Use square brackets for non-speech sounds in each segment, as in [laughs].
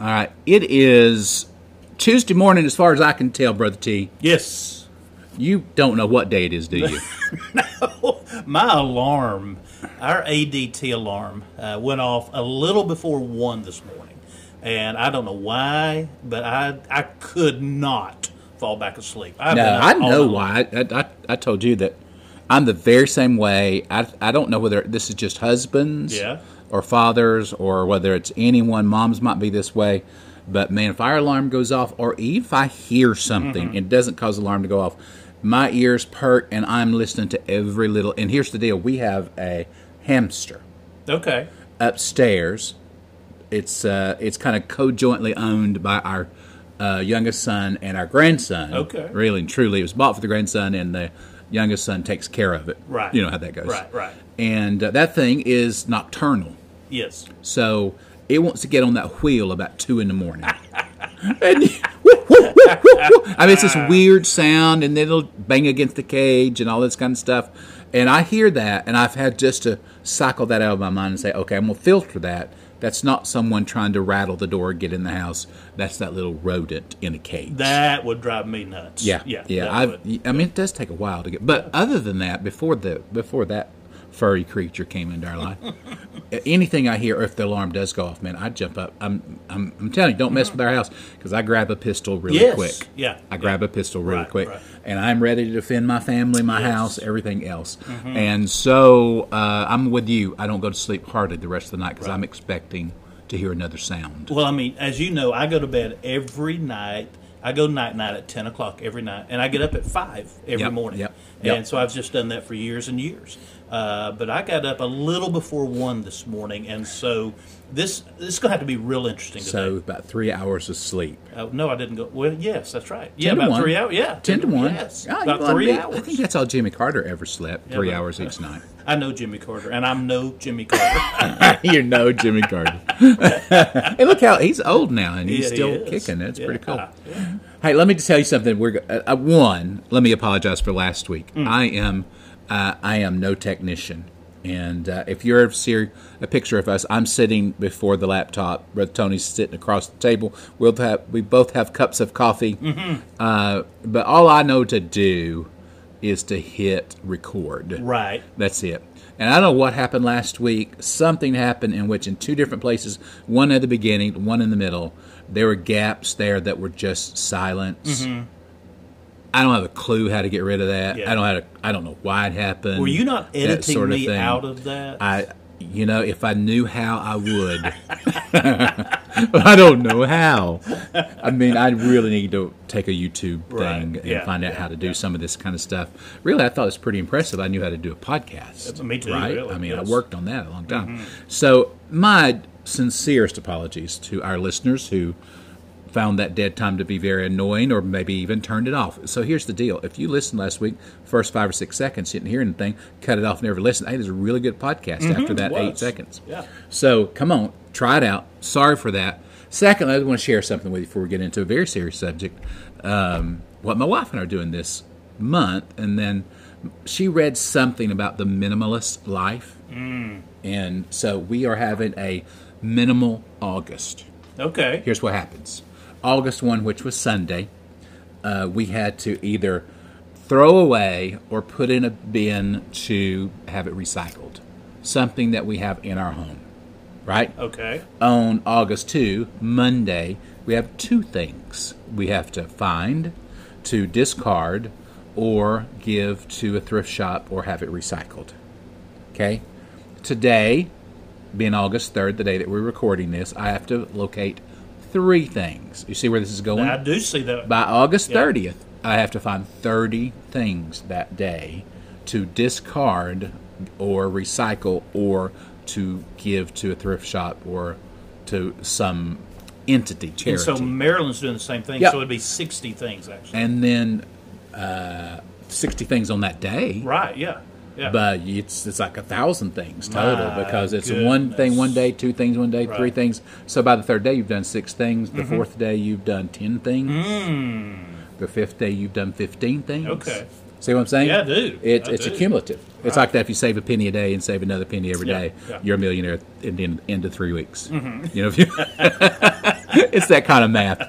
All right. It is Tuesday morning, as far as I can tell, Brother T. Yes. You don't know what day it is, do you? [laughs] no. My alarm, our ADT alarm, uh, went off a little before 1 this morning. And I don't know why, but I I could not fall back asleep. I've no, I know why. I, I, I told you that I'm the very same way. I, I don't know whether this is just husbands Yeah. Or fathers or whether it's anyone. Moms might be this way. But man, if our alarm goes off, or if I hear something Mm-hmm. it doesn't cause alarm to go off, my ears perk and I'm listening to every little. And here's the deal: we have a hamster Okay. upstairs. It's uh, it's kind of co-jointly owned by our uh, youngest son and our grandson. Okay. really and truly, it was bought for the grandson, and the youngest son takes care of it. Right. you know how that goes. Right, right. And uh, that thing is nocturnal, Yes. so it wants to get on that wheel about two in the morning. [laughs] and woo, woo, woo, woo, woo. I mean, it's this ah. weird sound, and then it'll bang against the cage and all this kind of stuff. And I hear that, and I've had just to cycle that out of my mind and say, okay, I'm going to filter that. That's not someone trying to rattle the door, get in the house. That's that little rodent in a cage. That would drive me nuts. yeah, Yeah. yeah. I've. I mean, it does take a while to get. But other than that, before the before that furry creature came into our life, [laughs] anything I hear, or if the alarm does go off, man, I jump up. I'm I'm, I'm telling you, don't mess with our house because I grab a pistol really Yes, quick. yeah, I grab a pistol really Right, quick, right. and I'm ready to defend my family, my Yes. Mm-hmm. house, everything else. And so uh, I'm with you. I don't go to sleep hardly the rest of the night because I'm expecting to hear another sound. Well, I mean, as you know, I go to bed every night. I go night night at ten o'clock every night, and I get up at five every Yep, morning. yep, And so I've just done that for years and years. Uh, but I got up a little before one this morning, and so this this is gonna have to be real interesting today. So about three hours of sleep. Uh, no, I didn't go. Well, yes, that's right. Yeah, to about 1. three hours. Yeah, Ten to one. Yes, Oh, about three I, hours. I think that's all Jimmy Carter ever slept. Yeah, three but- hours each night. [laughs] I know Jimmy Carter, and I'm no Jimmy [laughs] Carter. you know Jimmy Carter. [laughs] and look how he's old now and he's Yeah, still is. kicking. That's Yeah, pretty cool. Hey, let me just tell you something. We're uh, uh, one. Let me apologize for last week. Mm. I am uh, I am no technician. And uh, if you ever see a picture of us, I'm sitting before the laptop. Brother Tony's sitting across the table. We'll have we both have cups of coffee. Mm-hmm. Uh, but all I know to do is to hit record. right. That's it. And I don't know what happened last week. Something happened in which, in two different places, one at the beginning, one in the middle, there were gaps there that were just silence. I don't have a clue how to get rid of that. Mm-hmm. Yeah. I don't how to. I don't know why it happened. Were you not editing sort of me thing. out of that? I, you know, if I knew how, I would. [laughs] I don't know how. I mean, I really need to take a YouTube Right. thing and Yeah, find out yeah, how to do yeah. some of this kind of stuff. Really, I thought it was pretty impressive. I knew how to do a podcast. Me too, Right? really, I mean, I yes. Mm-hmm. worked on that a long time. So, my sincerest apologies to our listeners who found that dead time to be very annoying or maybe even turned it off. So here's the deal. If you listened last week, first five or six seconds, you didn't hear anything, cut it off, never listened. Hey, there's a really good podcast after that Mm-hmm. eight seconds. Yeah. So come on, try it out. Sorry for that. Secondly, I want to share something with you before we get into a very serious subject. Um, what my wife and I are doing this month, and then she read something about the minimalist life. Mm. And so we are having a minimal August Okay. here's what happens august 1 which was sunday uh, we had to either throw away or put in a bin to have it recycled. Something that we have in our home right? Okay. on august 2 monday we have two things we have to find to discard or give to a thrift shop or have it recycled okay? Today being August 3rd, the day that we're recording this, I have to locate three things. You see where this is going? I do see that. By August Yeah. 30th, I have to find 30 things that day to discard or recycle or to give to a thrift shop or to some entity, charity. and so Marilyn's doing the same thing. Yeah. So it'd be sixty things actually. and then uh, 60 things on that day. right. Yeah. Yeah. But it's it's like a thousand things total My because it's one thing one day, two things one day, three things. So by the third day, you've done six things. The mm-hmm. fourth day, you've done ten things. Mm. The fifth day, you've done fifteen things. Okay. See what I'm saying? Yeah, I do. It, I it's do. accumulative. It's like that if you save a penny a day and save another penny every Yeah, day, yeah. you're a millionaire in the end, end of three weeks. Mm-hmm. You know, if you [laughs] it's that kind of math.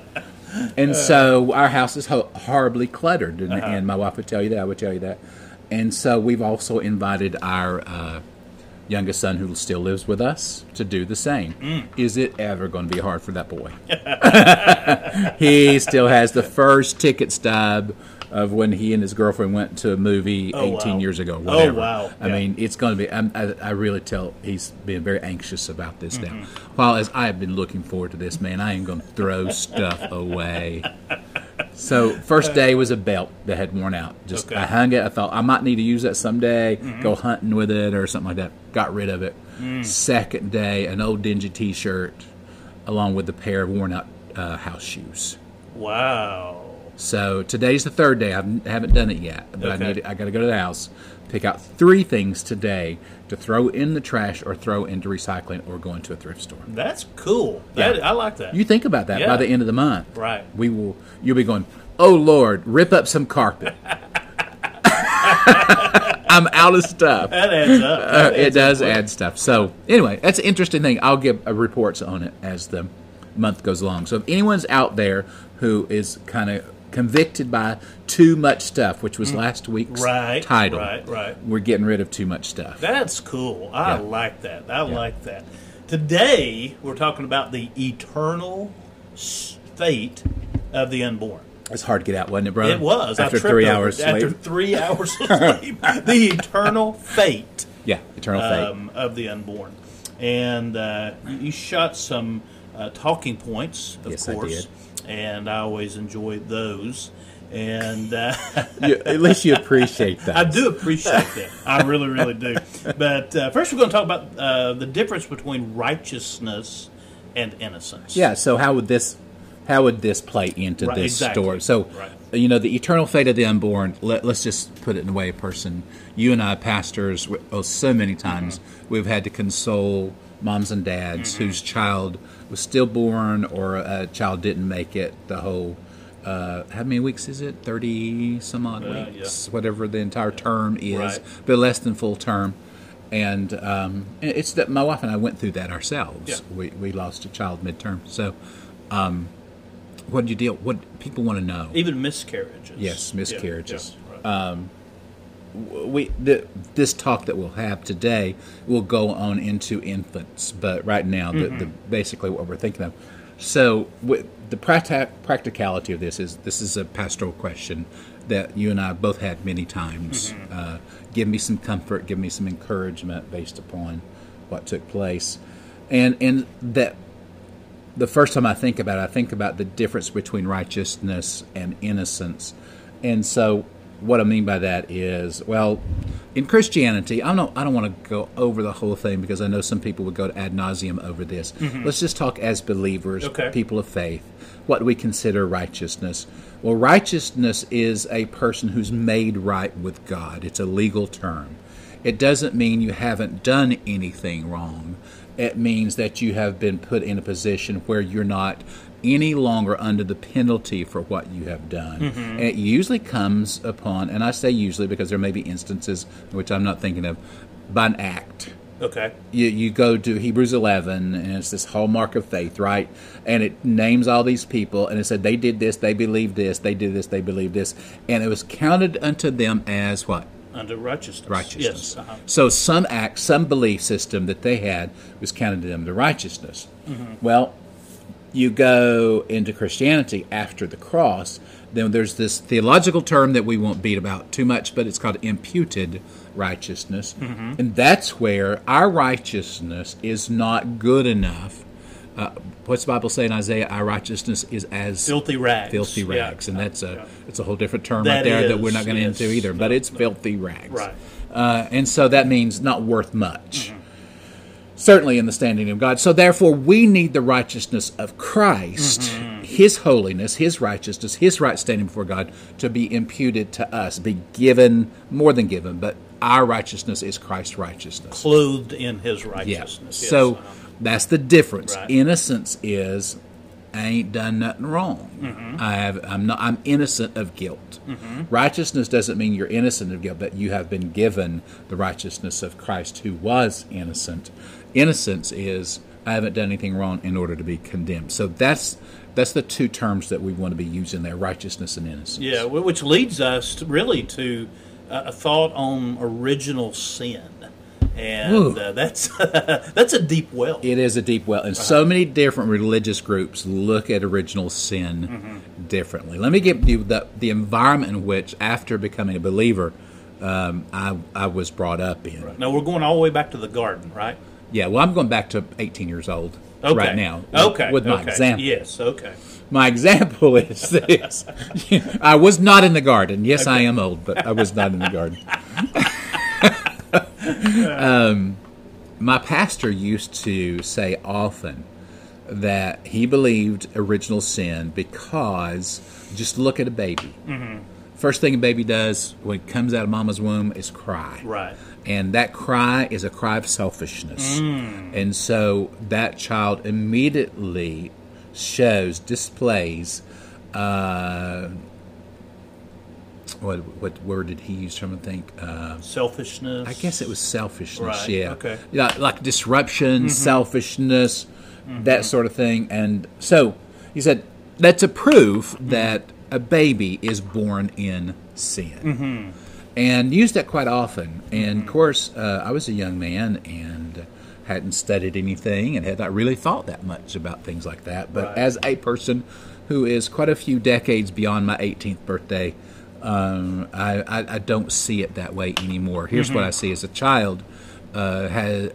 And uh. so our house is ho- horribly cluttered, and, uh-huh. and my wife would tell you that. I would tell you that. And so we've also invited our uh, youngest son, who still lives with us, to do the same. Is it ever going to be hard for that boy? [laughs] he still has the first ticket stub of when he and his girlfriend went to a movie Oh, 18 wow. years ago. Oh, wow. I Yeah. mean, it's going to be. I'm, I, I really tell he's being very anxious about this now. Mm-hmm. While as I have been looking forward to this, man, I am going to throw stuff away. [laughs] So first day was a belt that had worn out. Just Okay. Mm-hmm. I hung it. I thought I might need to use that someday. Go hunting with it or something like that. Got rid of it. Mm. Second day, an old dingy T-shirt, along with a pair of worn out uh, house shoes. Wow. So today's the third day. I haven't- done it yet, but Okay. I need. I got to go to the house, pick out three things today to throw in the trash or throw into recycling or go into a thrift store. That's cool. That, Yeah. I like that. You think about that Yeah. by the end of the month. Right. We will. You'll be going. Oh Lord, rip up some carpet. [laughs] I'm out of stuff. that adds up. Uh, That it adds up does quick. add stuff. So anyway, that's an interesting thing. I'll give uh, reports on it as the month goes along. So if anyone's out there who is kind of convicted by too much stuff, which was last week's Mm. Right, title, right, right. we're getting rid of too much stuff. That's cool. I Yeah. like that. I like that. Today, we're talking about the eternal fate of the unborn. It's hard to get out, wasn't it, brother? It was. After three over hours. After sleep. three [laughs] hours of sleep. the eternal fate Yeah, eternal fate. um, of the unborn. And uh, you shot some uh, talking points, of Yes, I course. And I always enjoy those. And uh, [laughs] You- at least you appreciate [laughs] that. I do appreciate that. I really, really do. But uh, first, we're going to talk about uh, the difference between righteousness and innocence. Yeah. So how would this how would this play into Right, this exactly. story? So Right. you know the eternal fate of the unborn. Let, us just put it in a way, a person. You and I, pastors, we- oh, so many times Mm-hmm. we've had to console moms and dads whose child was stillborn or a child didn't make it. The whole. Uh, how many weeks is it? Thirty some odd Uh, weeks, whatever the entire term is, Right. but less than full term. And um, it's that my wife and I went through that ourselves. Yeah. We we lost a child midterm. So, um, what do you deal? What people want to know? Even miscarriages. Yes, miscarriages. yeah, right. We the, this talk that we'll have today will go on into infants, but right now, the, the basically what we're thinking of. So, with the practi- practicality of this is this is a pastoral question that you and I both had many times. Uh, give me some comfort, give me some encouragement based upon what took place, and and that the first time I think about it, I think about the difference between righteousness and innocence. And so, what I mean by that is, well, in Christianity, I don't, I don't want to go over the whole thing because I know some people would go to ad nauseum over this. Mm-hmm. Let's just talk as believers, Okay. people of faith. What we consider righteousness? Well, righteousness is a person who's made right with God. It's a legal term. It doesn't mean you haven't done anything wrong. It means that you have been put in a position where you're not any longer under the penalty for what you have done. And it usually comes upon, and I say usually because there may be instances which I'm not thinking of, by an act Okay. you, you go to Hebrews 11, and it's this hallmark of faith, right? And it names all these people, and it said they did this, they believed this, they did this, they believed this, and it was counted unto them as what? Under righteousness. Righteousness. Yes. uh-huh. So some act, some belief system that they had was counted to them to righteousness. Well, you go into Christianity after the cross, then there's this theological term that we won't beat about too much, but it's called imputed righteousness. And that's where our righteousness is not good enough. Uh, what's the Bible say in Isaiah? Our righteousness is as Filthy rags. filthy Yeah. rags, and that's a Yeah. it's a whole different term That right there that we're not going to into either. But it's no. filthy rags, Right. Uh, and so that means not worth much. Certainly in the standing of God. So therefore, we need the righteousness of Christ, His holiness, His righteousness, His right standing before God, to be imputed to us, be given more than given, but our righteousness is Christ's righteousness. Clothed in his Yeah. righteousness. Yes, So uh-huh. that's the difference. Right. Innocence is I ain't done nothing wrong. Mm-hmm. I have I'm not I'm innocent of guilt. Righteousness doesn't mean you're innocent of guilt, but you have been given the righteousness of Christ who was innocent. Innocence is I haven't done anything wrong in order to be condemned. So that's that's the two terms that we want to be using there: righteousness and innocence. Yeah, which leads us to, really to a thought on original sin, and uh, that's [laughs] that's a deep well. It is a deep well, and so many different religious groups look at original sin Mm-hmm. differently. Let me give you the the environment in which, after becoming a believer, um, I I was brought up in. Now we're going all the way back to the garden, right? Yeah, well, I'm going back to 18 years old Okay. right now. Okay. with my okay. example. Yes. Okay. My example is [laughs] this: I was not in the garden. Yes, I am old, but I was not in the garden. [laughs] um, my pastor used to say often that he believed original sin because just look at a baby. First thing a baby does when it comes out of mama's womb is cry. Right. And that cry is a cry of selfishness. Mm. And so that child immediately shows, displays, uh, what what word did he use? Trying to think. Uh, Selfishness. I guess it was selfishness. Right, Yeah. okay. Yeah, like disruption, mm-hmm. selfishness, mm-hmm. that sort of thing. And so he said that's a proof mm-hmm. that a baby is born in sin. And used that quite often. And of course, uh, I was a young man and hadn't studied anything and had not really thought that much about things like that. But Right. as a person who is quite a few decades beyond my 18th birthday, um, I, I, I don't see it that way anymore. Here's what I see as a child uh, has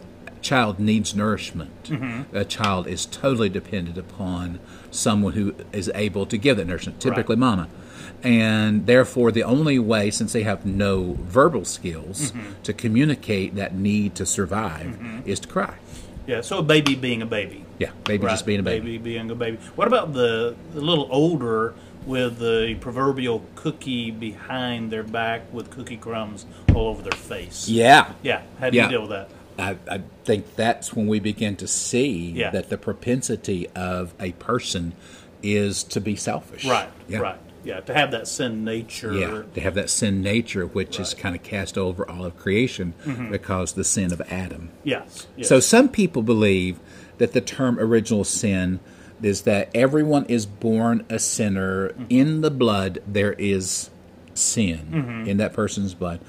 child needs nourishment. Mm-hmm. A child is totally dependent upon someone who is able to give that nourishment, typically mama. And therefore, the only way, since they have no verbal skills mm-hmm. to communicate that need to survive, mm-hmm. is to cry. Yeah. So a baby being a baby. Yeah, baby Right, just being a baby. Baby being a baby. What about the, the little older with the proverbial cookie behind their back with cookie crumbs all over their face? Yeah. Yeah. How do Yeah. you deal with that? I, I think that's when we begin to see Yeah. that the propensity of a person is to be selfish. Right. Yeah. Right. Yeah. To have that sin nature. Yeah, to have that sin nature, which is kind of cast over all of creation mm-hmm. because the sin of Adam. Yes. yes. So some people believe that the term original sin is that everyone is born a sinner. Mm-hmm. In the blood, there is sin mm-hmm. in that person's blood.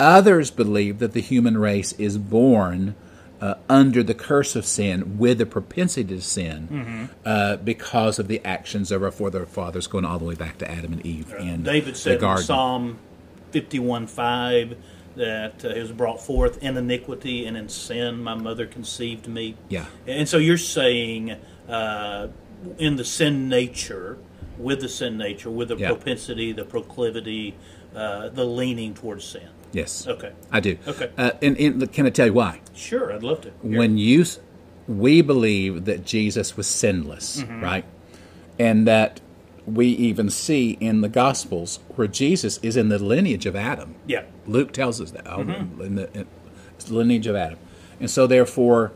Others believe that the human race is born uh, under the curse of sin with a propensity to sin uh, because of the actions of our forefathers going all the way back to Adam and Eve in David said in. Psalm 51 5 that uh, it was brought forth in iniquity and in sin my mother conceived me. Yeah. And so you're saying uh, in the sin nature, with the sin nature, with the Yeah. propensity, the proclivity, uh, the leaning towards sin. Yes, Okay. I do. Okay. Uh, and, and can I tell you why? Sure, I'd love to. when you we believe that Jesus was sinless, Mm-hmm. right? And that we even see in the Gospels where Jesus is in the lineage of Adam. Yeah. Luke tells us that Mm-hmm. in the, in the lineage of Adam, and so therefore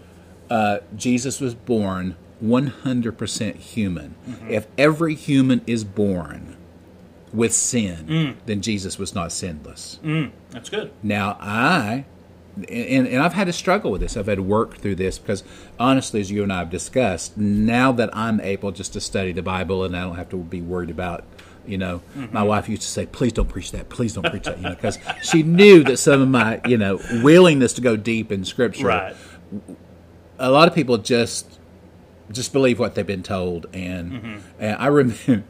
uh, Jesus was born 100% human. Mm-hmm. If every human is born with sin, Mm. then Jesus was not sinless. That's good. Now I, and, and I've had to struggle with this. I've had to work through this because honestly, as you and I have discussed, now that I'm able just to study the Bible and I don't have to be worried about, you know, Mm-hmm. my wife used to say, "Please don't preach that. Please don't preach that," you know, because she knew that some of my, you know, willingness to go deep in Scripture. Right. A lot of people just just believe what they've been told, and Mm-hmm. and I remember.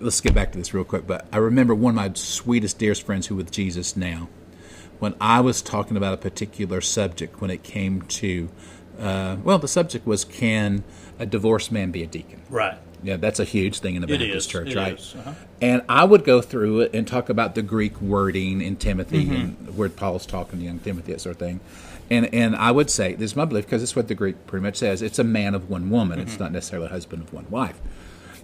Let's get back to this real quick, but I remember one of my sweetest, dearest friends who with Jesus now when I was talking about a particular subject when it came to, uh, well, the subject was can a divorced man be a deacon? Right. Yeah, that's a huge thing in the Baptist is. church, It right? Uh-huh. And I would go through it and talk about the Greek wording in Timothy Mm-hmm. and where Paul's talking to young Timothy, that sort of thing. And and I would say, this is my belief, because it's what the Greek pretty much says. It's a man of one woman. It's Mm-hmm. not necessarily a husband of one wife.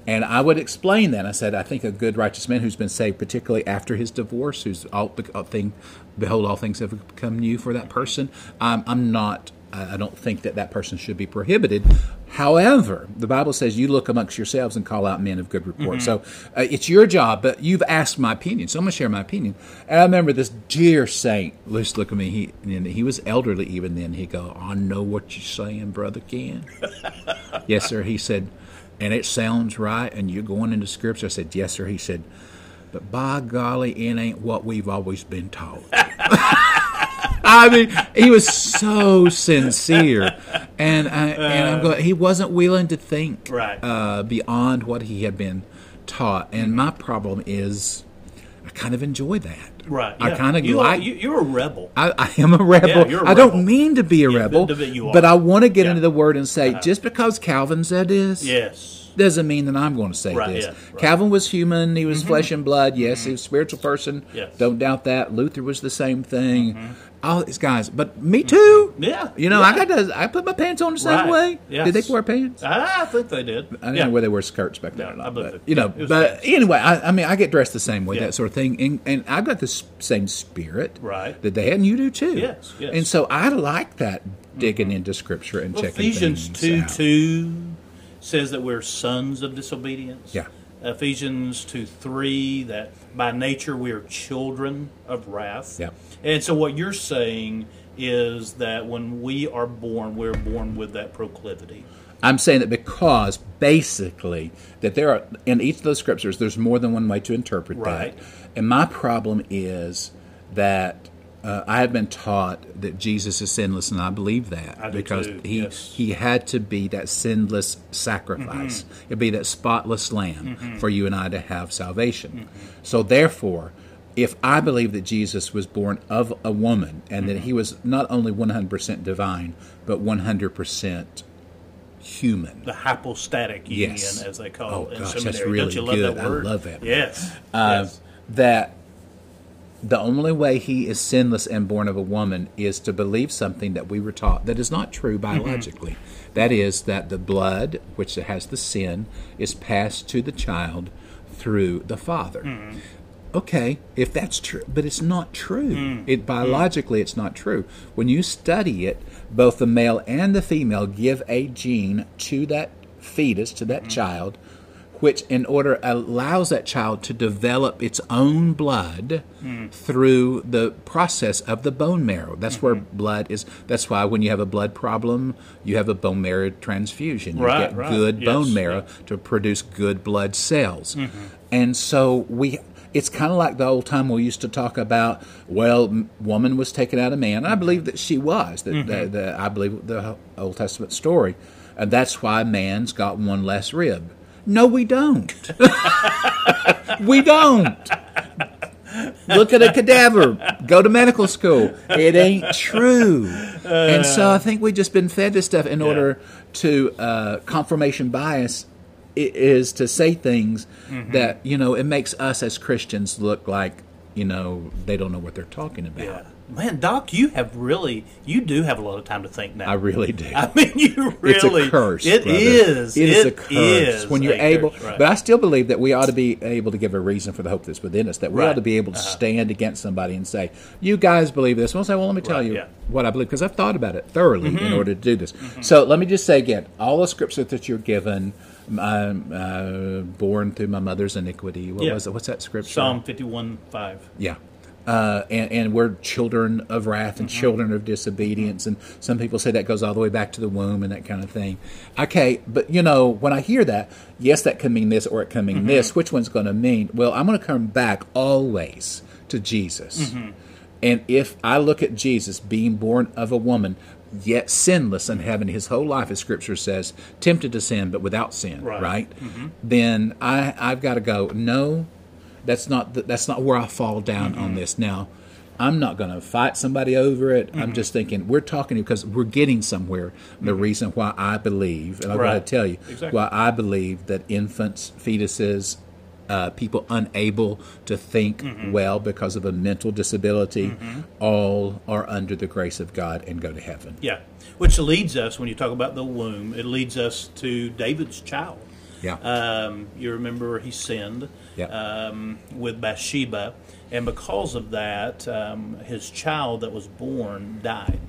And I would explain that. I said, I think a good righteous man who's been saved, particularly after his divorce, who's all, all thing, behold, all things have become new for that person. I'm, I'm not I don't think that that person should be prohibited. However, the Bible says you look amongst yourselves and call out men of good report. So uh, it's your job, but you've asked my opinion, so I'm going to share my opinion. And I remember this dear saint, let's look at me. He and he was elderly even then. He go, I know what you're saying, brother Ken. [laughs] yes, sir. He said, and it sounds right. And you're going into scripture. I said, yes, sir. He said, but by golly, it ain't what we've always been taught. [laughs] I mean, he was so sincere, and I, and I'm going. He wasn't willing to think Right. uh, beyond what he had been taught. And my problem is, I kind of enjoy that. Right. I yeah. kind of you like. Are, you, you're a rebel. I, I am a rebel. Yeah, you're a I don't mean to be a Yeah, rebel, but- but. I want to get. Uh-huh. into the word and say just because Calvin said this, yes. doesn't mean that I'm going to say Right, this. right. Mm-hmm. Calvin was human; he was flesh and blood. Yes, he was a spiritual person. Yes. Mm-hmm. Don't doubt that. Luther was the same thing. All these guys, but me too. Yeah. You know, yeah. I got to. I put my pants on the same Right. way. Yes. Did they wear pants? I think they did. I don't yeah. know whether they wear skirts back then No, or not. I believe but, it. you know, but anyway, I, I mean, I get dressed the same way, Yeah. that sort of thing, and, and I've got the same spirit Right. that they had, and you do too. Yes, yes. And so I like that digging mm-hmm. into Scripture and Well, checking Ephesians 2 out. 2 says that we're sons of disobedience. Yeah. Ephesians 2 3, that by nature we are children of wrath. Yeah. And so what you're saying is that when we are born, we're born with that proclivity. I'm saying that because basically that there are in each of those scriptures there's more than one way to interpret Right. that. And my problem is that uh, I have been taught that Jesus is sinless, and I believe that I because too, he yes. he had to be that sinless sacrifice. Mm-hmm. It'd be that spotless lamb for you and I to have salvation. Mm-hmm. So therefore. If I believe that Jesus was born of a woman and that Mm-hmm. he was not only 100% divine, but 100% human, The hypostatic union, Yes. as they call Oh, it in gosh, that's really Don't you love good. that I love that. Yes. uh, yes. that the only way he is sinless and born of a woman is to believe something that we were taught that is not true Mm-hmm. biologically. That is, that the blood, which has the sin, is passed to the child through the father. Mm-hmm. Okay, if that's true, but it's not true. Mm. It biologically, it's not true. When you study it, both the male and the female give a gene to that fetus, to Mm-hmm. that child, which in order allows that child to develop its own blood Hmm. through the process of the bone marrow. That's where Mm-hmm. blood is. That's why when you have a blood problem, you have a bone marrow transfusion. You Right, get right. good Yes, bone marrow yeah. Mm-hmm. to produce good blood cells. And so we it's kind of like the old time we used to talk about well woman was taken out of man. I believe that she was that, Mm-hmm. that, that i believe the old testament story. And that's why man's got one less rib. No we don't. [laughs] We don't. Look at a cadaver. Go to medical school. It ain't true. And so i think we've just been fed this stuff in order to uh, confirmation bias is to say things Mm-hmm. that you know it makes us as christians look like you know they don't know what they're talking about Yeah. Man, Doc, you have really, you do have a lot of time to think now. i really do I mean, you really. it's a curse. It is. It is a curse is when you're able. curse, right. But I still believe that we ought to be able to give a reason for the hope that's within us. That we Right. ought to be able to stand against somebody and say, "You guys believe this." We'll say, "Well, let me tell Right, you yeah. Mm-hmm. what I believe," because I've thought about it thoroughly in order to do this. So let me just say again: all the scripture that you're given, um, uh, born through my mother's iniquity. What Yeah. was it? What's that scripture? Psalm 51 5. Yeah. Uh, and, and we're children of wrath and mm-hmm. children of disobedience. And some people say that goes all the way back to the womb and that kind of thing. Okay, but you know, when I hear that, yes, that can mean this or it can mean mm-hmm. this. Which one's going to mean? Well, I'm going to come back always to Jesus. Mm-hmm. And if I look at Jesus being born of a woman, yet sinless and having his whole life, as Scripture says, tempted to sin but without sin, Right. right? Then I, I've got to go. No, that's not the, that's not where I fall down on this. Now, I'm not going to fight somebody over it. I'm just thinking we're talking because we're getting somewhere. The reason why I believe, and I'm going to tell you Exactly. why I believe that infants, fetuses, uh, people unable to think well because of a mental disability, all are under the grace of God and go to heaven. Yeah. Which leads us, when you talk about the womb, it leads us to David's child. Yeah. Um, you remember he sinned Yeah. um, with Bathsheba, and because of that, um, his child that was born died.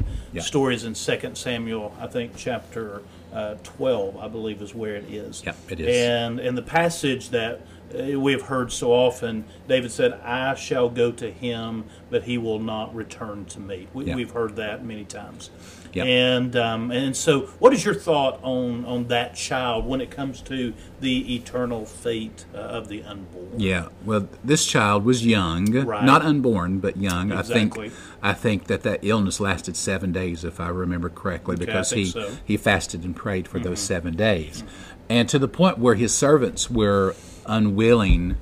Stories in Second Samuel, I think chapter uh, 12, I believe is where it is. Yeah, it is. And in the passage that uh, we have heard so often, David said, I shall go to him, but he will not return to me. We, Yeah. We've heard that many times. Yeah. And um, and so, what is your thought on, on that child when it comes to the eternal fate uh, of the unborn? Yeah, well, this child was young, Right. not unborn, but young. Exactly. I think I think that that illness lasted seven days, if I remember correctly, Okay, because he so. he fasted and prayed for those seven days, and to the point where his servants were unwilling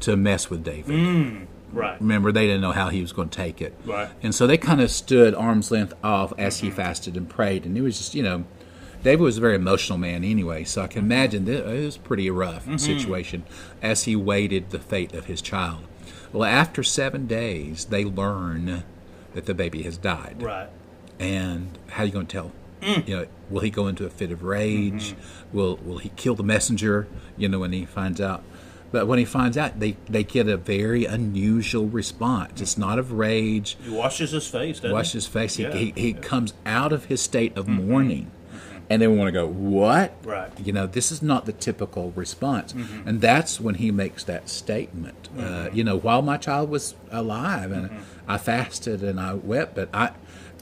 to mess with David. Right. Remember, they didn't know how he was going to take it, Right. and so they kind of stood arm's length off as he mm-hmm. fasted and prayed, and it was just you know. David was a very emotional man anyway, so I can mm-hmm. imagine that it was a pretty rough mm-hmm. situation as he waited the fate of his child. Well, after seven days, they learn that the baby has died. Right. And how are you going to tell? Mm. You know, will he go into a fit of rage? Will Will he kill the messenger? You know, when he finds out. But when he finds out, they they get a very unusual response. It's not of rage. He washes his face, doesn't Wash he? his face. He, Yeah. he, he comes out of his state of mm-hmm. mourning. Mm-hmm. And they want to go, what? Right. You know, this is not the typical response. Mm-hmm. And that's when he makes that statement. Uh, you know, while my child was alive and I fasted and I wept, but I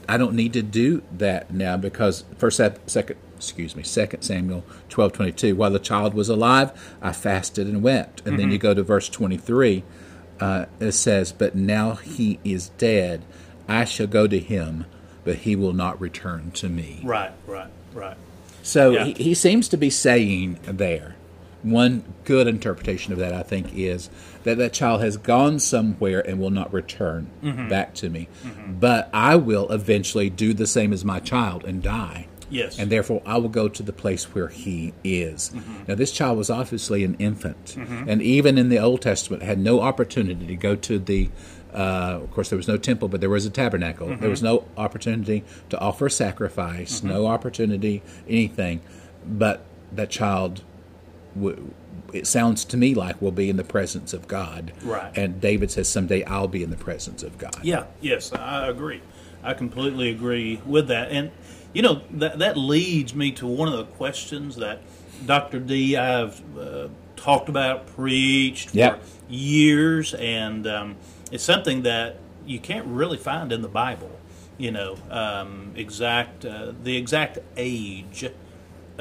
I don't need to do that now because first second excuse me, second Samuel twelve twenty two, while the child was alive, I fasted and wept. And then you go to verse twenty three, uh, it says, But now he is dead, I shall go to him, but he will not return to me. Right, right, right. So Yeah. he, he seems to be saying there. One good interpretation of that, I think, is that that child has gone somewhere and will not return Mm-hmm. back to me. Mm-hmm. But I will eventually do the same as my child and die. Yes. And therefore, I will go to the place where he is. Mm-hmm. Now, this child was obviously an infant, mm-hmm. and even in the Old Testament, had no opportunity to go to the. Uh, of course, there was no temple, but there was a tabernacle. There was no opportunity to offer sacrifice, no opportunity, anything. But that child, w- it sounds to me like we'll be in the presence of God. Right. And David says, "Someday I'll be in the presence of God." Yeah, yes, I agree. I completely agree with that. And you know that that leads me to one of the questions that Dr. D I've uh, talked about, preached Yep. for years, and um, it's something that you can't really find in the Bible. You know, um, exact uh, the exact age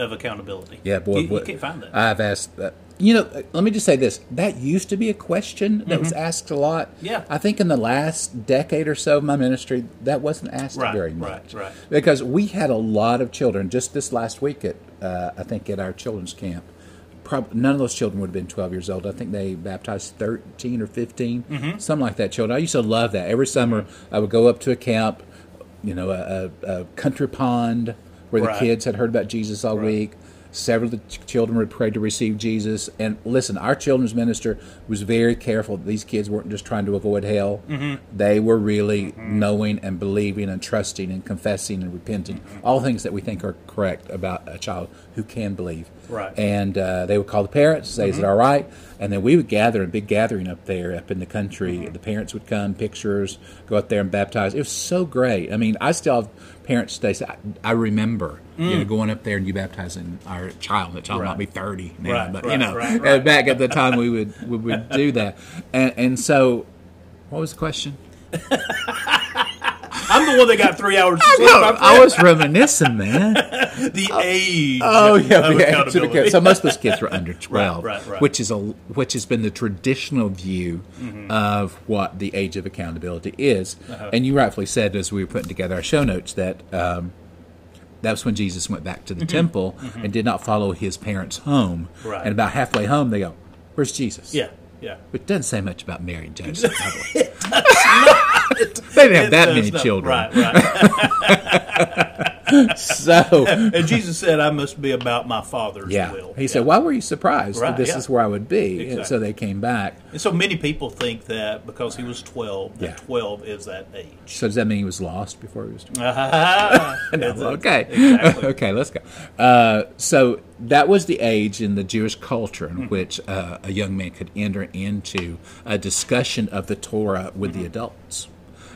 of accountability. Yeah, boy, you, boy, you can't find that. I've asked that. You know, uh, let me just say this. That used to be a question that was asked a lot. Mm-hmm. Yeah. I think in the last decade or so of my ministry, that wasn't asked Right, very right, much. right. Because we had a lot of children just this last week at, uh, I think, at our children's camp. Prob- none of those children would have been 12 years old. I think they baptized 13 or 15, Mm-hmm. something like that. Children. I used to love that. Every summer, I would go up to a camp, you know, a, a country pond where Right. the kids had heard about Jesus all Right. week. Several of the ch- children were pray to receive Jesus. And listen, our children's minister was very careful. that These kids weren't just trying to avoid hell. Mm-hmm. They were really knowing and believing and trusting and confessing and repenting. Mm-hmm. All things that we think are correct about a child who can believe. Right. And uh, they would call the parents, say, "Is it all right?" And then we would gather a big gathering up there, up in the country. The parents would come, pictures, go up there and baptize. It was so great. I mean, I still have parents today say, "I, I remember you know going up there and you baptizing our child. The child Right. might be thirty now, Right, but right, you know, uh, back at the time we would we would do [laughs] that. And and so, what was the question? [laughs] I'm the one that got three hours. No, my I was [laughs] reminiscing, man. [laughs] the age. Oh yeah, of yeah. accountability. So most of those kids were under [laughs] twelve, right, right. which is a which has been the traditional view Mm-hmm. of what the age of accountability is. Uh-huh. And you rightfully said as we were putting together our show notes that um, that's when Jesus went back to the temple and did not follow his parents home. Mm-hmm. Right. And about halfway home, they go, "Where's Jesus?" yeah, yeah. Which doesn't say much about Mary and Joseph. By the way. they didn't have that many does not- children. Right, right. [laughs] So and Jesus said, "I must be about my Father's Yeah. will." He said, Why were you surprised that Right, this yeah. is where I would be? And so they came back. And so many people think that because he was twelve, that Yeah. twelve is that age. So does that mean he was lost before he was Ah, [laughs] [laughs] No, that's it. okay. Exactly. okay, let's go. Uh, so that was the age in the Jewish culture in which uh, a young man could enter into a discussion of the Torah with the adults.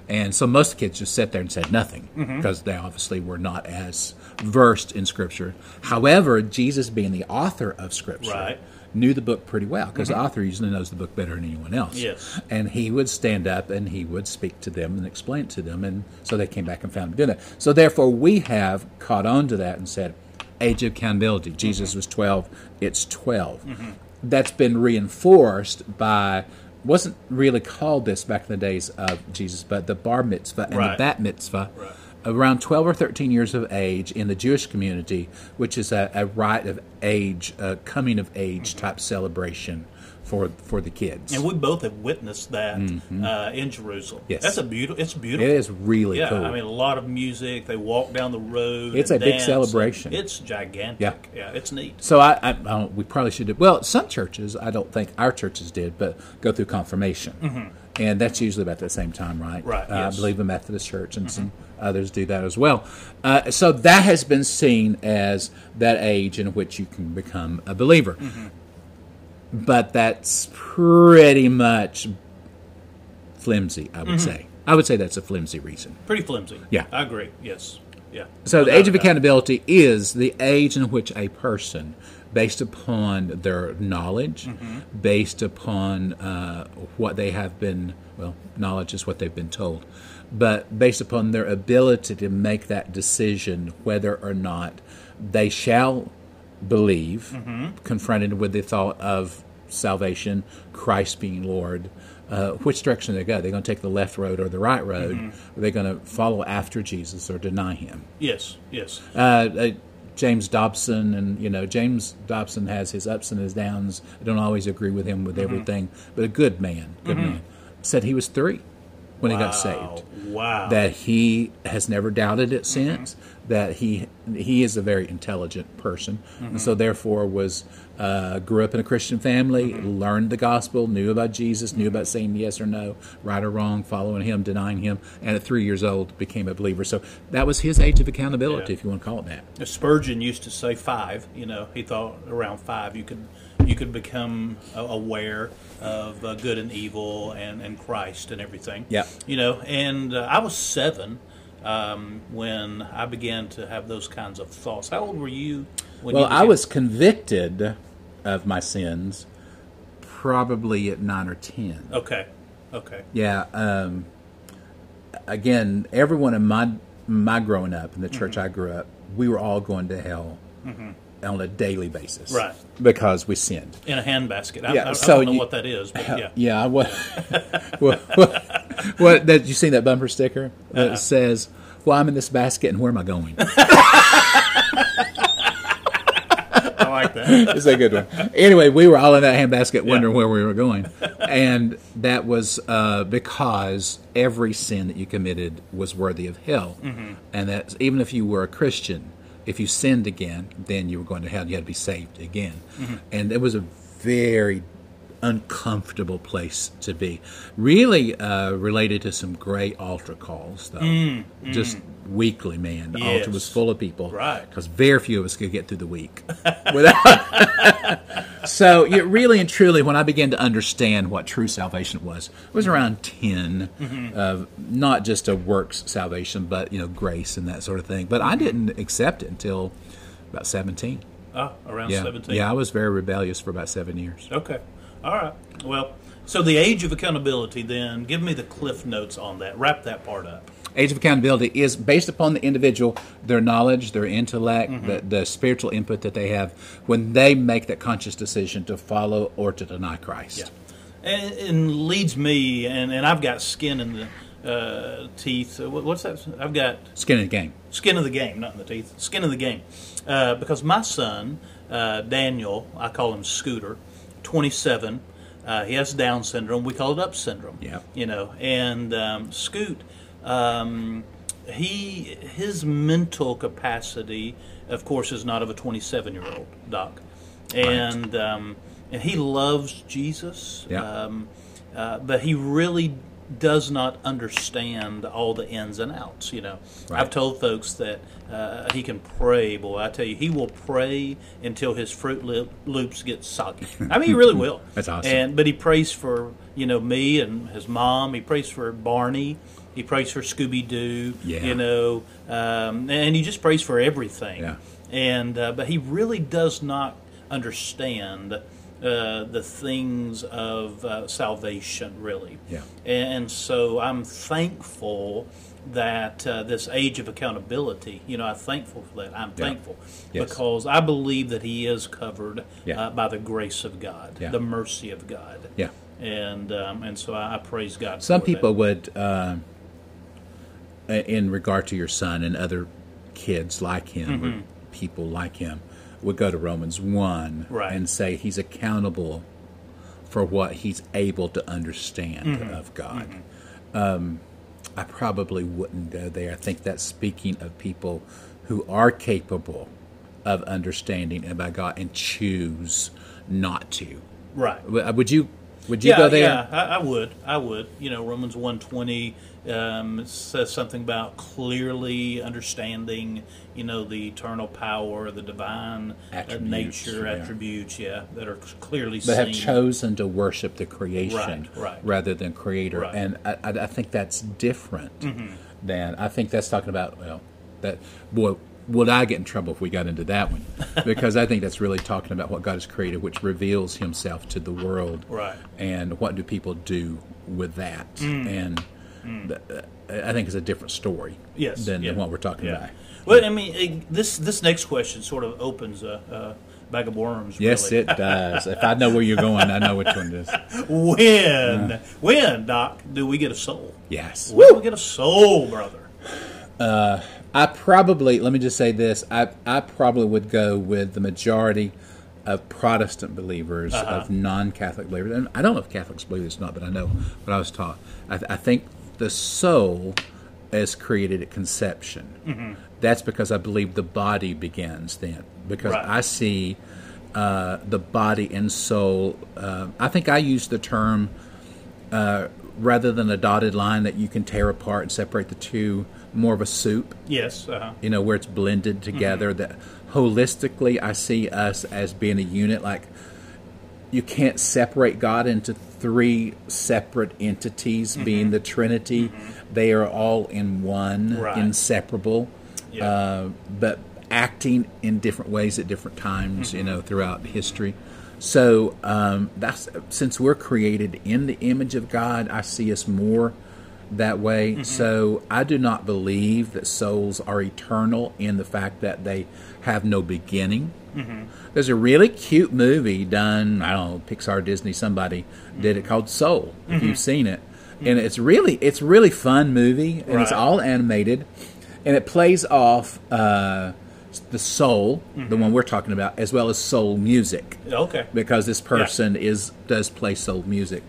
And so most kids just sat there and said nothing Mm-hmm. because they obviously were not as versed in Scripture. However, Jesus, being the author of Scripture, Right. knew the book pretty well because the mm-hmm. author usually knows the book better than anyone else. Yes. And he would stand up and he would speak to them and explain it to them. And so they came back and found him doing that. So therefore, we have caught on to that and said, age of accountability. Jesus mm-hmm. was 12, it's 12. Mm-hmm. That's been reinforced by, wasn't really called this back in the days of Jesus, but the bar mitzvah and Right. the bat mitzvah. Right. Around 12 or 13 years of age in the Jewish community, which is a, a rite of age, a coming of age type celebration for for the kids. And we both have witnessed that uh, in Jerusalem. Mm-hmm. Yes. that's a beautiful. It's beautiful. It is really Yeah, cool. I mean, a lot of music. They walk down the road. It's a big celebration. It's gigantic. Yeah. yeah, it's neat. So I, I, I we probably should do. Well, some churches, I don't think our churches did, but go through confirmation, and that's usually about the same time, right? Mm-hmm. Right, Uh, yes. Mm-hmm. I believe the Methodist Church and some others do that as well. Uh, so that has been seen as that age in which you can become a believer, Mm-hmm. But that's pretty much flimsy. I Mm-hmm. would say. I would say that's a flimsy reason. Pretty flimsy. Yeah. I agree. Yes. Yeah. So No the age of accountability is the age in which a person, based upon their knowledge, Mm-hmm. based upon uh, what they have been, well, knowledge is what they've been told, but based upon their ability to make that decision whether or not they shall believe, Mm-hmm. confronted with the thought of salvation, Christ being Lord. Uh, which direction they go? They're going to take the left road or the right road? Mm-hmm. Are they going to follow after Jesus or deny him? Yes. Yes. uh, uh, James Dobson, and you know James Dobson has his ups and his downs. I don't always agree with him Mm-hmm. with everything, but a good man, good man, said he was three when he got saved. Wow. That he has never doubted it mm-hmm. since. That he he is a very intelligent person, and so mm-hmm. therefore was uh, grew up in a Christian family, mm-hmm. learned the gospel, knew about Jesus, knew about saying yes or no, right or wrong, following him, denying him, and at three years old became a believer. So that was his age of accountability, Yeah. if you want to call it that. Spurgeon used to say five. You know, he thought around five you could you could become aware of uh, good and evil and, and Christ and everything. Yeah. You know, and uh, I was seven um, when I began to have those kinds of thoughts. How old were you? When Well, you I was convicted of my sins probably at nine or ten. okay. Okay. Yeah. Um, again, everyone in my my growing up in the church I grew up, we were all going to hell on a daily basis, Right. Because we sinned. In a handbasket. I, Yeah, I, I so don't know you- what that is, but [laughs] yeah. Yeah. I wa- what, what, what? That you seen that bumper sticker that Uh-uh. says, "Well, I'm in this basket, and where am I going?" [laughs] I like that. [laughs] It's a good one. Anyway, we were all in that handbasket wondering where we were going. And that was uh, because every sin that you committed was worthy of hell. And that even if you were a Christian, if you sinned again, then you were going to hell. You had to be saved again. Mm-hmm. And it was a very uncomfortable place to be. Really uh, related to some great altar calls, though. Mm, Just mm. Weekly, man. The altar was full of people. Right. Because very few of us could get through the week without. [laughs] so, you really and truly, when I began to understand what true salvation was, it was around 10 mm-hmm. of not just a works salvation, but you know grace and that sort of thing. But I mm-hmm. didn't accept it until about seventeen. Oh, around Yeah, 17. yeah, I was very rebellious for about seven years. Okay. All right. Well, so the age of accountability, then, give me the cliff notes on that. Wrap that part up. Age of accountability is based upon the individual, their knowledge, their intellect, the, the spiritual input that they have when they make that conscious decision to follow or to deny Christ. Yeah. And, and leads me, and, and I've got skin in the uh, teeth. Uh, what- What's that? I've got Skin in the game. skin of the game, not in the teeth. Skin of the game. Uh, because my son, uh, Daniel, I call him Scooter, 27. Uh, he has Down syndrome. We call it Up syndrome. Yeah. You know, and um, Scoot, um, he his mental capacity, of course, is not of a 27 year old doc, and um, and he loves Jesus. Yeah. Um, uh, but he really does not understand all the ins and outs. You know, Right. I've told folks that uh, he can pray. Boy, I tell you, he will pray until his Froot Loop, Loops get soggy. [laughs] I mean, he really will. That's awesome. And but he prays for you know me and his mom. He prays for Barney He prays for Scooby Doo. Yeah. You know, um, and he just prays for everything. Yeah. And uh, but he really does not understand. Uh, the things of uh, salvation, really. Yeah. And so I'm thankful that uh, this age of accountability, you know, I'm thankful for that. I'm Yeah. thankful Yes. because I believe that he is covered Yeah. uh, by the grace of God, Yeah. the mercy of God. Yeah. And um, and so I, I praise God. Some people that. would, uh, Uh, in regard to your son and other kids like him, or mm-hmm. people like him, would go to Romans 1 Right. and say he's accountable for what he's able to understand mm-hmm. of God. Mm-hmm. Um, I probably wouldn't go there. I think that's speaking of people who are capable of understanding about God and choose not to. right. Uh, would you? Would you yeah, go there? yeah, I, I would. I would. You know, Romans one twenty um, says something about clearly understanding. You know, the eternal power, the divine uh, Attributes, nature, yeah. attributes. Yeah, that are clearly but have chosen to worship the creation Right, right. rather than creator Right. and I, I, I think that's different Mm-hmm. than i think that's talking about well that boy would i get in trouble if we got into that one [laughs] because i think that's really talking about what god has created which reveals himself to the world Right. and what do people do with that Mm. and th- uh, i think it's a different story Yes, than, yeah. than what we're talking Yeah. about Well, I mean, it, this this next question sort of opens a, a bag of worms. yes it does if i know where you're going i know which one it is [laughs] When when Doc do we get a soul? yes When do we get a soul, brother? I probably let me just say this. I I probably would go with the majority of Protestant believers of non-Catholic believers, and I don't know if Catholics believe this or not, but I know what I was taught. I, th- I think the soul is created at conception. That's because I believe the body begins then, because Right. I see uh, the body and soul. Uh, I think I use the term uh, rather than a dotted line that you can tear apart and separate the two, more of a soup Yes. Uh-huh. you know, where it's blended together. That holistically, I see us as being a unit. Like you can't separate God into three separate entities, being the Trinity. They are all in one, Right. inseparable, Yeah. uh, but acting in different ways at different times. You know, throughout history. So um, that's since we're created in the image of God, I see us more that way. Mm-hmm. So I do not believe that souls are eternal in the fact that they have no beginning. Mm-hmm. There's a really cute movie done, I don't know, Pixar, Disney, somebody did it mm-hmm. called Soul. If you've seen it, and it's really it's really fun movie, and it's all animated, and it plays off uh, the soul, the one we're talking about, as well as soul music. Okay. because this person is does play soul music.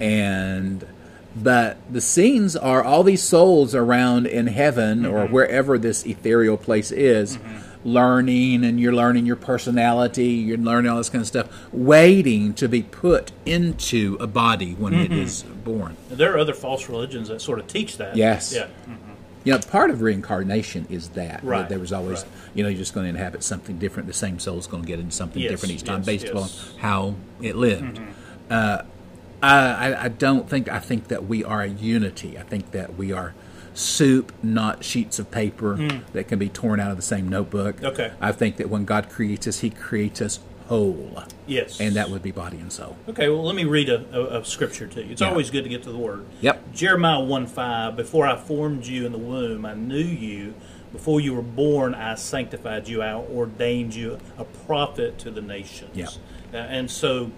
And but the scenes are all these souls around in heaven or mm-hmm. wherever this ethereal place is mm-hmm. learning and you're learning your personality you're learning all this kind of stuff waiting to be put into a body when it mm-hmm. is born There are other false religions that sort of teach that. Yes. Yeah. you know part of reincarnation is that Right, there was always right. you know you're just going to inhabit something different the same soul's going to get into something Yes, different each time yes, based yes. upon how it lived uh, I, I- don't think I think that we are a unity. I think that we are soup, not sheets of paper that can be torn out of the same notebook. Okay. I think that when God creates us, He creates us whole, Yes. and that would be body and soul. Okay, well, let me read a, a, a scripture to you. It's Yeah. always good to get to the word. Yep. Jeremiah 1 5, Before I formed you in the womb, I knew you. Before you were born, I sanctified you. I ordained you a prophet to the nations. Yeah. Uh, and so,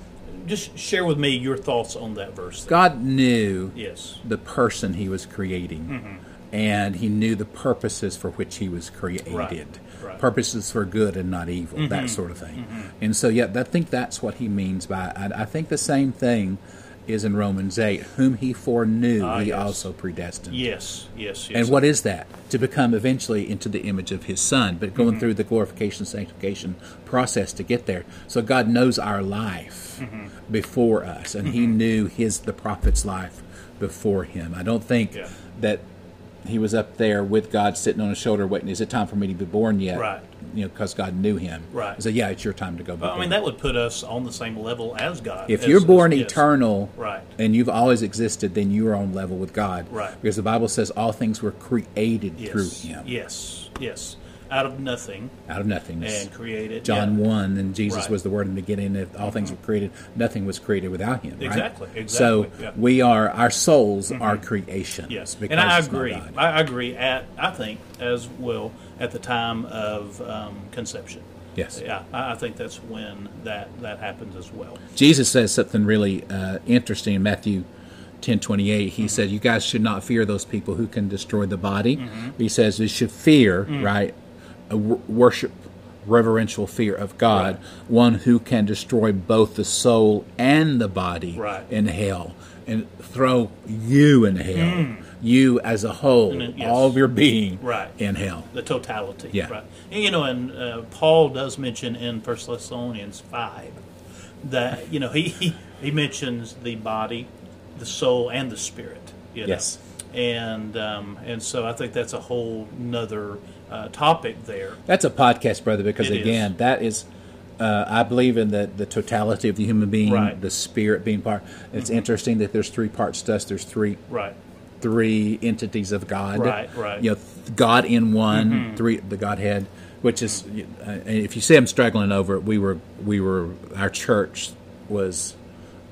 just share with me your thoughts on that verse. God knew Yes. the person He was creating, Mm-hmm. and He knew the purposes for which He was created. Right, right. Mm-hmm. Purposes for good and not evil, that sort of thing. And so, yeah, I think that's what He means by. I, I think the same thing is in Romans eight. Whom He foreknew, Ah, He yes. also predestined. Yes, yes, yes. And what is that? To become eventually into the image of His Son, but Mm-hmm. going through the glorification, sanctification process to get there. So God knows our life Mm-hmm. before us, and He knew His the prophet's life before Him. I don't think Yeah. that He was up there with God, sitting on His shoulder, waiting. Is it time for me to be born yet? Right. You know, because God knew him. Right. So yeah, it's your time to go. Be But, I mean, that would put us on the same level as God. if as- you're born as- yes. eternal, Right. and you've always existed, then you're on level with God. Right. Because the Bible says all things were created yes. through Him, Yes, yes. Out of nothing out of nothingness. and created. John yeah. 1, and Jesus Right. Mm-hmm. was the Word in the beginning. If all things were created, nothing was created without Him. right? Exactly, So yeah. we are, our souls are creation. Yes, and I agree. I agree. At I think as well at the time of um, conception. Yes. Yeah, I, think that's when that that happens as well. Jesus says something really uh, interesting in Matthew 10 28. He said, You guys should not fear those people who can destroy the body. He says, You should fear, right? A w- worship, reverential fear of God, Right. one who can destroy both the soul and the body Right. in hell and throw you in hell. You as a whole, then- yes. all of your being Right. in hell. The totality. Yeah. Right. And, you know, and uh, Paul does mention in First Thessalonians five that you know he, he mentions the body, the soul, and the spirit. You know? Yes. And um, and so I think that's a whole nother uh, topic there. That's a podcast, brother, because It is. again, that is, uh, I believe in the, the totality of the human being, Right. Mm-hmm. the spirit being part. It's interesting that there's three parts to us. There's three Right. Three entities of God. Right, right. Mm-hmm. You know, God in one, three the Godhead, which is, uh, if you see I'm struggling over it, we were we were our church was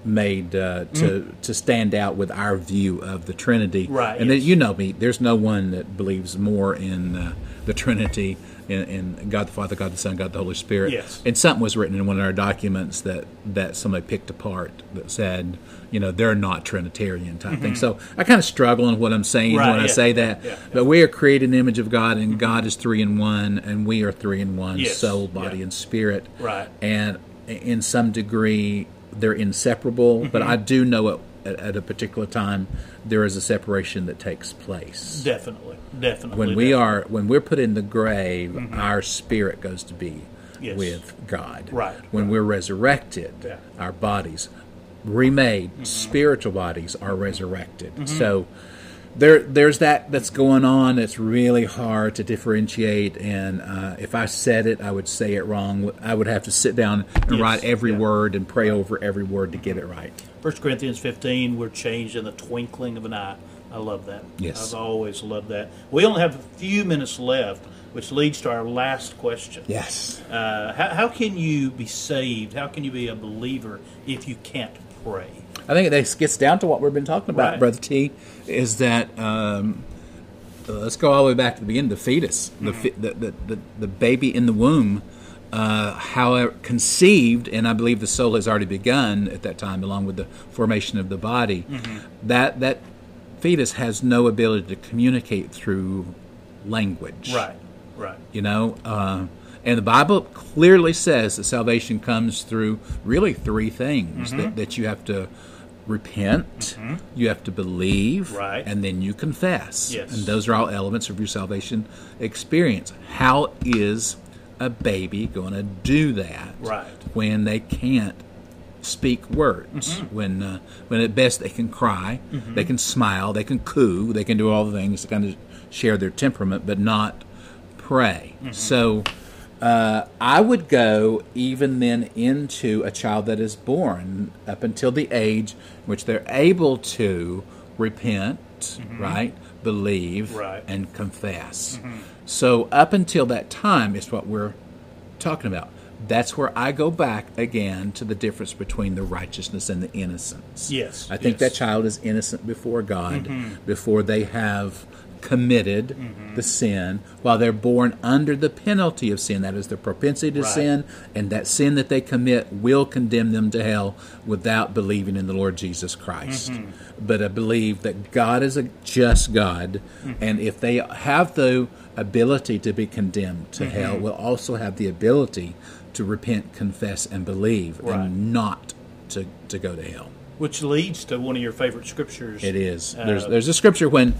made uh, to to stand out with our view of the Trinity. Mm. Right, And then you know me. There's no one that believes more in uh, the Trinity. In, in God the Father, God the Son, God the Holy Spirit. Yes. And something was written in one of our documents that, that somebody picked apart that said, you know, they're not Trinitarian type thing. So I kind of struggle in what I'm saying Mm-hmm. Right, when I say that. yeah, yeah. But we are created in the image of God, and God is three in one, and we are three in one Yes, soul, body, yeah. and spirit. Right. And in some degree, they're inseparable, Mm-hmm. but I do know at, at, at a particular time there is a separation that takes place. Definitely. Definitely. When we definitely. are when we're put in the grave, mm-hmm. our spirit goes to be Yes. with God. Right, When we're resurrected, Yeah. our bodies remade, mm-hmm. spiritual bodies are resurrected. Mm-hmm. So there there's that that's going on. It's really hard to differentiate. And uh, if I said it, I would say it wrong. I would have to sit down and Yes, write every yeah. word and pray over every word to get it right. First Corinthians 15, we're changed in the twinkling of an eye. I love that. Yes. I've always loved that. We only have a few minutes left, which leads to our last question. Yes. Uh, how, how can you be saved? How can you be a believer if you can't pray? I think this gets down to what we've been talking about, Right. Brother T, is that um, uh, let's go all the way back to the beginning. The fetus, the, fe- the, the, the the baby in the womb, uh, however conceived, and I believe the soul has already begun at that time, along with the formation of the body. That that fetus has no ability to communicate through language Right, right. you know uh, and the bible clearly says that salvation comes through really three things Mm-hmm. that, that you have to repent you have to believe Right. and then you confess Yes. and those are all elements of your salvation experience how is a baby going to do that Right. when they can't speak words Mm-hmm. when uh, when at best they can cry they can smile they can coo they can do all the things to kind of share their temperament but not pray Mm-hmm. so uh, I would go even then into a child that is born up until the age in which they're able to repent, right, believe, Mm-hmm. Right. Mm-hmm. and confess. So up until that time is what we're talking about. That's where I go back again to the difference between the righteousness and the innocence. Yes, I think yes. that child is innocent before God Mm-hmm. before they have committed the sin while they're born under the penalty of sin that is the propensity to Right. sin and that sin that they commit will condemn them to hell without believing in the Lord Jesus Christ Mm-hmm. but I believe that God is a just God Mm-hmm. and if they have the ability to be condemned to hell Mm-hmm. will also have the ability to repent confess and believe Right. and not to, to go to hell Which leads to one of your favorite scriptures. it is. Uh, there's there's a scripture when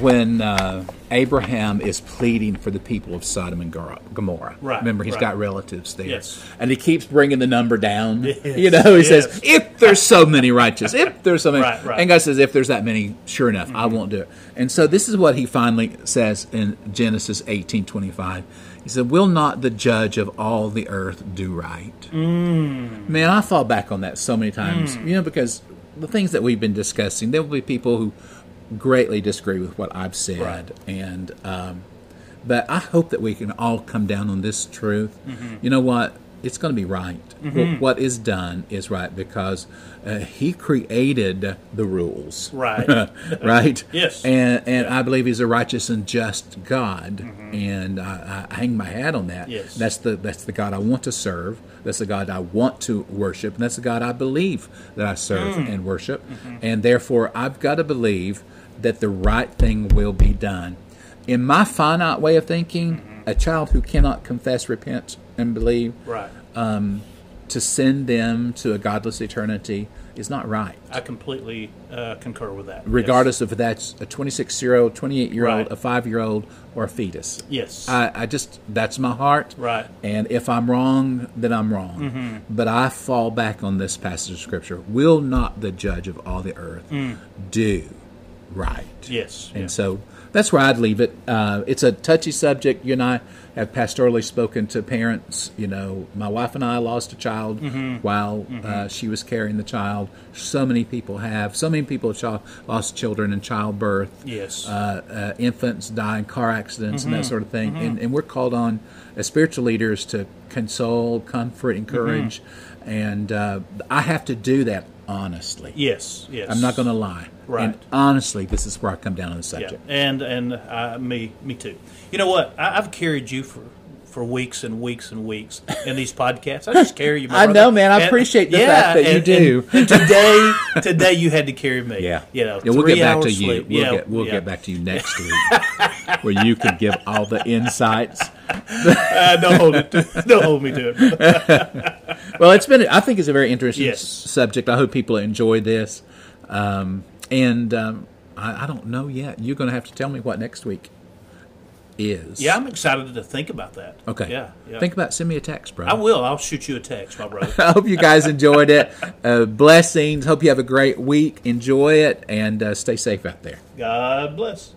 when uh, Abraham is pleading for the people of Sodom and Gomorrah. Right, Remember, he's right. got relatives there. Yes. And he keeps bringing the number down. Yes, You know, he yes. says, if there's so many righteous, if [laughs] there's so many. Right, right. And God says, if there's that many, sure enough, I won't do it. And so this is what he finally says in Genesis 18 25. He said, Will not the judge of all the earth do right? Mm. Man, I fall back on that so many times, you know, because the things that we've been discussing, there will be people who greatly disagree with what I've said, Right. and um, but I hope that we can all come down on this truth. Mm-hmm. You know what? It's going to be right. What, what is done is right because uh, He created the rules, Right. [laughs] right? Yes. And and I believe He's a righteous and just God, and I, I hang my hat on that. Mm-hmm. Yes. That's the that's the God I want to serve. That's the God I want to worship, and that's the God I believe that I serve Mm. and worship. Mm-hmm. And therefore, I've got to believe that the right thing will be done. In my finite way of thinking, Mm-hmm. a child who cannot confess, repent, and believe Right. to send them to a godless eternity is not right. I completely uh, concur with that. Regardless if that's a 26 year old, 28 year old, Right. a five year old, or a fetus. Yes. I, I just, that's my heart. Right. And if I'm wrong, then I'm wrong. But I fall back on this passage of Scripture. Will not the judge of all the earth do right? Yes. And yeah. so that's where I'd leave it. Uh, it's a touchy subject. You and I have pastorally spoken to parents. You know, my wife and I lost a child Mm-hmm. while Uh, she was carrying the child. So many people have. So many people have lost children in childbirth. Yes. Uh, uh, infants die in car accidents and Mm-hmm. that sort of thing. And, and we're called on as spiritual leaders to console, comfort, encourage. Mm-hmm. And uh, I have to do that honestly. yes. Yes. I'm not going to lie. Right. And honestly, this is where I come down on the subject. Yeah. And and uh, me me too. You know what? I, I've carried you for. For weeks and weeks and weeks in these podcasts, I just carry you. My [laughs] I brother. know, man. I And- appreciate the fact that you do. [laughs] today, [laughs] today you had to carry me. Yeah, you know, Yeah, we'll get back to you. sleep. We'll yeah, get we'll yeah. get back to you next week, where you can give all the insights. [laughs] Uh, don't hold it. To, don't hold me to it. [laughs] Well, it's been. I think it's a very interesting Yes. subject. I hope people enjoy this. Um, and um, I, I don't know yet. You're going to have to tell me what next week is. Yeah, I'm excited to think about that. Okay. Yeah. yeah. Think about send me a text, bro. I will. I'll shoot you a text, my brother. [laughs] I hope you guys enjoyed it. Uh, blessings. Hope you have a great week. Enjoy it and uh, stay safe out there. God bless.